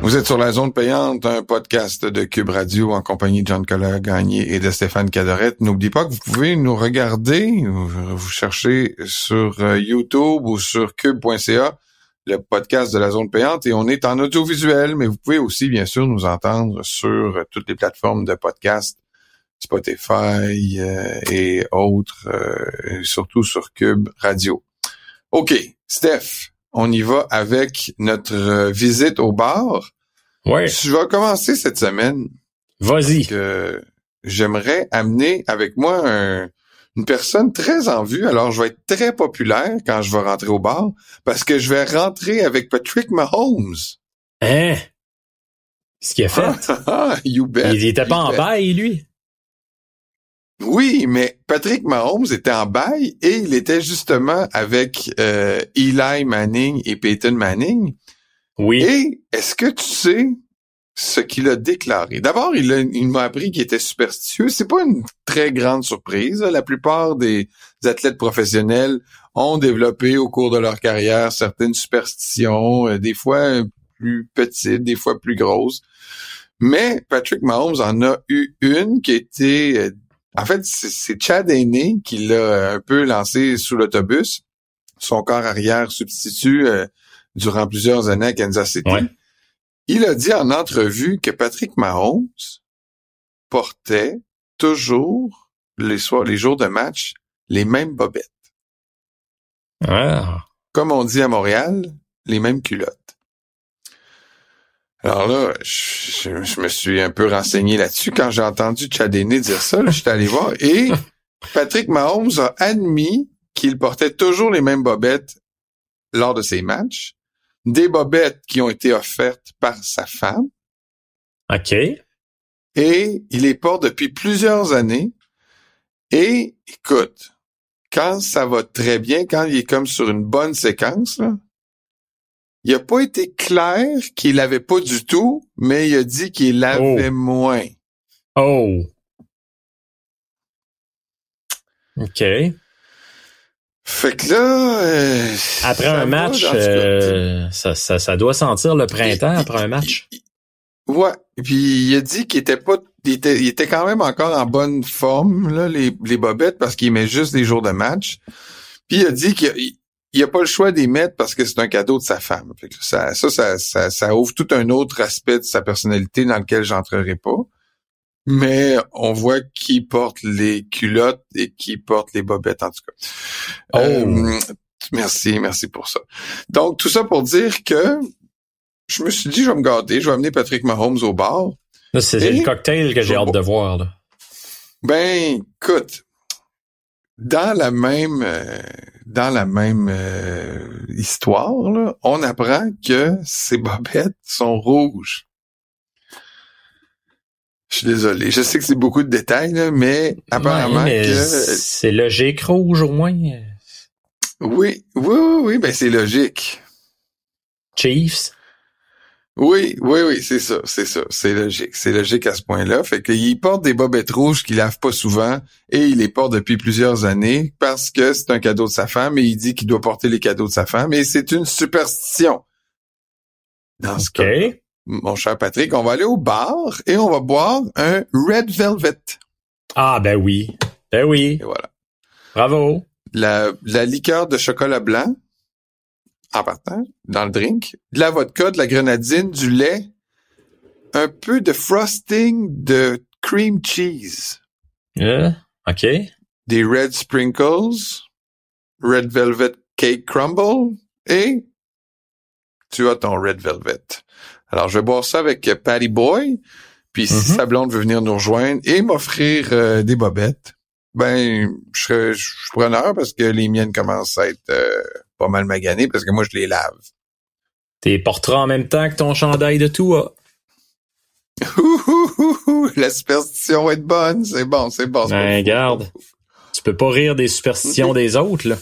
Vous êtes sur la zone payante, un podcast de Cube Radio en compagnie de John Collet Gagné et de Stéphane Cadorette. N'oubliez pas que vous pouvez nous regarder, vous cherchez sur euh, YouTube ou sur cube.ca le podcast de la zone payante et on est en audiovisuel, mais vous pouvez aussi bien sûr nous entendre sur toutes les plateformes de podcast, Spotify euh, et autres, euh, surtout sur Cube Radio. OK, Steph, on y va avec notre euh, visite au bar. Ouais. Je vais commencer cette semaine. Vas-y. Que j'aimerais amener avec moi une personne très en vue. Alors, je vais être très populaire quand je vais rentrer au bar parce que je vais rentrer avec Patrick Mahomes. Hein? Ce qu'il a fait? you bet. Il était pas You en bet. bail, lui? Oui, mais Patrick Mahomes était en bail et il était justement avec euh, Eli Manning et Peyton Manning. Oui. Et est-ce que tu sais ce qu'il a déclaré? D'abord, il, il m'a appris qu'il était superstitieux. C'est pas une très grande surprise. La plupart des athlètes professionnels ont développé au cours de leur carrière certaines superstitions, euh, des fois plus petites, des fois plus grosses. Mais Patrick Mahomes en a eu une qui était... euh, En fait, c'est Chad Henne qui l'a un peu lancé sous l'autobus. Son corps arrière substitut euh, durant plusieurs années à Kansas City. Ouais. Il a dit en entrevue que Patrick Mahomes portait toujours les soirs, les jours de match, les mêmes bobettes. Ah. Comme on dit à Montréal, les mêmes culottes. Alors là, je, je- je me suis un peu renseigné là-dessus. Quand j'ai entendu Chadéné dire ça, je suis allé voir. Et Patrick Mahomes a admis qu'il portait toujours les mêmes bobettes lors de ses matchs. Des bobettes qui ont été offertes par sa femme. OK. Et il les porte depuis plusieurs années. Et écoute, quand ça va très bien, quand il est comme sur une bonne séquence, là, il a pas été clair qu'il l'avait pas du tout, mais il a dit qu'il l'avait Oh. moins. Oh. OK. Fait que là, euh, Après un match, euh, ça, ça, ça doit sentir le printemps après un match. Ouais. Puis il a dit qu'il était pas, il était, il était quand même encore en bonne forme là, les, les bobettes parce qu'il met juste des jours de match. Puis il a dit qu'il il- a pas le choix d'y mettre parce que c'est un cadeau de sa femme. Fait que ça, ça, ça, ça, ça ouvre tout un autre aspect de sa personnalité dans lequel j'entrerai pas. Mais on voit qui porte les culottes et qui porte les bobettes en tout cas. Oh. Euh, merci, merci pour ça. Donc tout ça pour dire que je me suis dit, je vais me gâter, je vais amener Patrick Mahomes au bar. C'est le cocktail que j'ai hâte de voir. Là. Ben, écoute, dans la même, euh, dans la même euh, histoire, là, on apprend que ces bobettes sont rouges. Je suis désolé, je sais que c'est beaucoup de détails, là, mais apparemment Ouais, mais que C'est logique rouge au moins. oui, oui, oui, oui, ben c'est logique. Chiefs. Oui, oui, oui, c'est ça, c'est ça, c'est logique, c'est logique à ce point-là. Fait qu'il porte des bobettes rouges qu'il lave pas souvent et il les porte depuis plusieurs années parce que c'est un cadeau de sa femme et il dit qu'il doit porter les cadeaux de sa femme et c'est une superstition. Dans ce cas, mon cher Patrick, on va aller au bar et on va boire un Red Velvet. Ah, ben oui. Ben oui. Et voilà. Bravo. La, la liqueur de chocolat blanc, en partant, dans le drink, de la vodka, de la grenadine, du lait, un peu de frosting de cream cheese, OK. des red sprinkles, red velvet cake crumble et tu as ton red velvet. Alors, je vais boire ça avec Patty Boy, puis si Mhm. sa blonde veut venir nous rejoindre et m'offrir euh, des bobettes, ben, je serais je suis preneur parce que les miennes commencent à être euh, pas mal maganées parce que moi, je les lave. T'es porteras en même temps que ton chandail de tout. Ouh, La superstition va être bonne, c'est bon, c'est bon. Ben, regarde. Tu peux pas rire des superstitions des autres, là.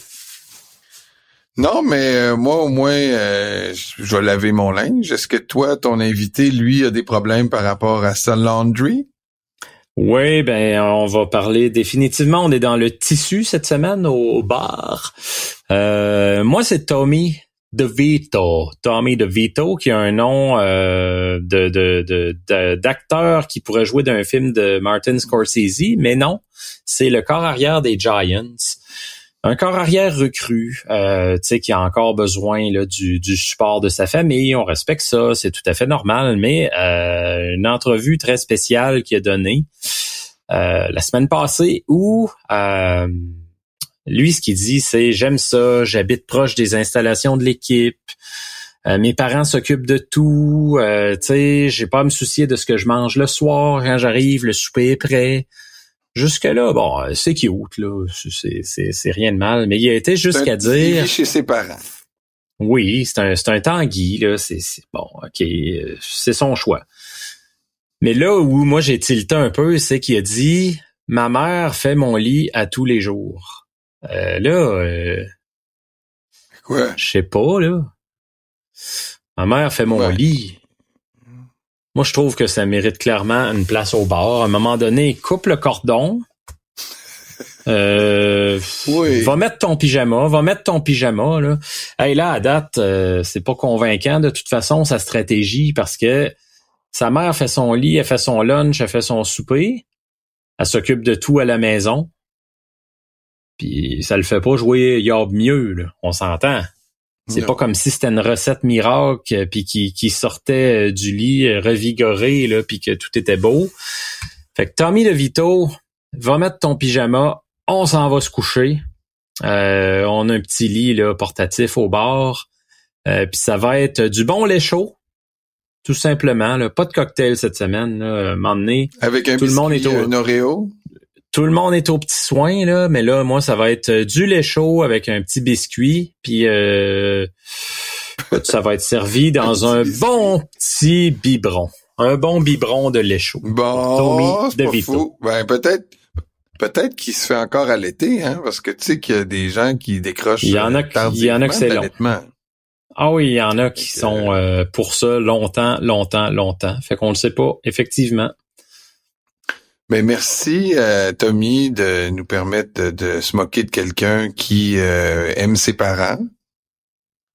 Non, mais euh, moi au moins, euh, je vais laver mon linge. Est-ce que toi, ton invité, lui, a des problèmes par rapport à sa laundry? Oui, ben on va parler définitivement. On est dans le tissu cette semaine au, bar. Euh, moi, c'est Tommy DeVito. Tommy DeVito, qui a un nom euh, de, d'acteur qui pourrait jouer d'un film de Martin Scorsese, mais non, c'est le corps arrière des Giants. Un corps arrière recru, euh, qui a encore besoin du, du, support de sa famille. On respecte ça, c'est tout à fait normal, mais euh, une entrevue très spéciale qu'il a donnée euh, la semaine passée où euh, lui, ce qu'il dit, c'est j'aime ça, j'habite proche des installations de l'équipe. Mes parents s'occupent de tout. Tu sais, j'ai pas à me soucier de ce que je mange le soir quand j'arrive, le souper est prêt. Jusque là, bon, c'est cute là, c'est c'est rien de mal, mais il a été jusqu'à dire. chez ses parents. Oui, c'est un c'est un tanguy là, c'est bon, ok, euh, c'est son choix. Mais là où moi j'ai tilté un peu, c'est qu'il a dit ma mère fait mon lit à tous les jours. Euh, là, euh, Quoi? Je sais pas, là. Ma mère fait mon lit. Moi, je trouve que ça mérite clairement une place au bar. À un moment donné, coupe le cordon. Euh, Va mettre ton pyjama, va mettre ton pyjama là. Hey là, à date, euh, c'est pas convaincant de toute façon sa stratégie parce que sa mère fait son lit, elle fait son lunch, elle fait son souper, elle s'occupe de tout à la maison. Puis ça le fait pas jouer Yob mieux, là. on s'entend. C'est pas comme si c'était une recette miracle euh, puis qui, qui sortait euh, du lit euh, revigoré là puis que tout était beau. Fait que Tommy DeVito, va mettre ton pyjama, on s'en va se coucher. Euh, on a un petit lit là portatif au bar. Euh, puis ça va être du bon lait chaud. Tout simplement, là. pas de cocktail cette semaine. Là, m'emmener. Avec un tout le monde est au... un Oreo? Tout le monde est au petit soin là, mais là moi ça va être euh, du lait chaud avec un petit biscuit, puis euh, ça va être servi dans un bon petit biberon, un bon biberon de lait chaud. Bon, c'est pas fou. Ben peut-être peut-être qu'il se fait encore l'été hein, parce que tu sais qu'il y a des gens qui décrochent Il y en a il y en a que c'est long. Ah oui, il y en a qui sont euh, pour ça longtemps, longtemps, longtemps. Fait qu'on le sait pas, effectivement. Mais ben, merci euh, Tommy de nous permettre de, se moquer de quelqu'un qui euh, aime ses parents.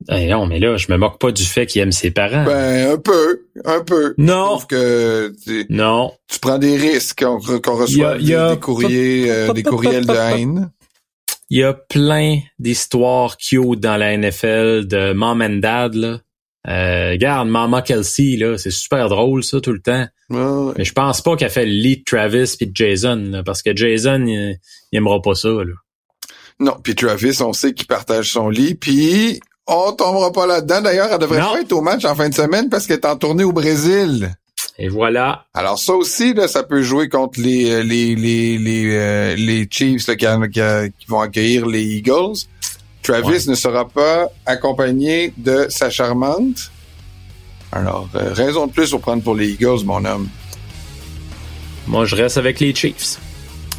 Eh non, mais là, je me moque pas du fait qu'il aime ses parents. Ben un peu, un peu. Non. que non. Tu prends des risques qu'on reçoit des, courriers, euh, des courriels de haine. Il y a plein d'histoires cute dans la NFL de mom and dad là, euh, regarde, Mama Kelsey, là, c'est super drôle, ça, tout le temps. Mais je pense pas qu'elle fait le lead Travis puis Jason, parce que Jason, il, aimera pas ça, là. Non, puis Travis, on sait qu'il partage son lit, puis on tombera pas là-dedans. D'ailleurs, elle devrait pas être au match en fin de semaine parce qu'elle est en tournée au Brésil. Et voilà. Alors ça aussi, là, ça peut jouer contre les euh, les les les, euh, les Chiefs là, qui, vont accueillir les Eagles. Travis ne sera pas accompagné de sa charmante. Alors, euh, raison de plus pour prendre pour les Eagles, mon homme. Moi, je reste avec les Chiefs.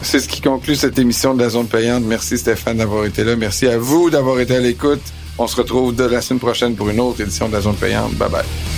C'est ce qui conclut cette émission de la zone payante. Merci Stéphane d'avoir été là. Merci à vous d'avoir été à l'écoute. On se retrouve de la semaine prochaine pour une autre édition de la zone payante. Bye bye.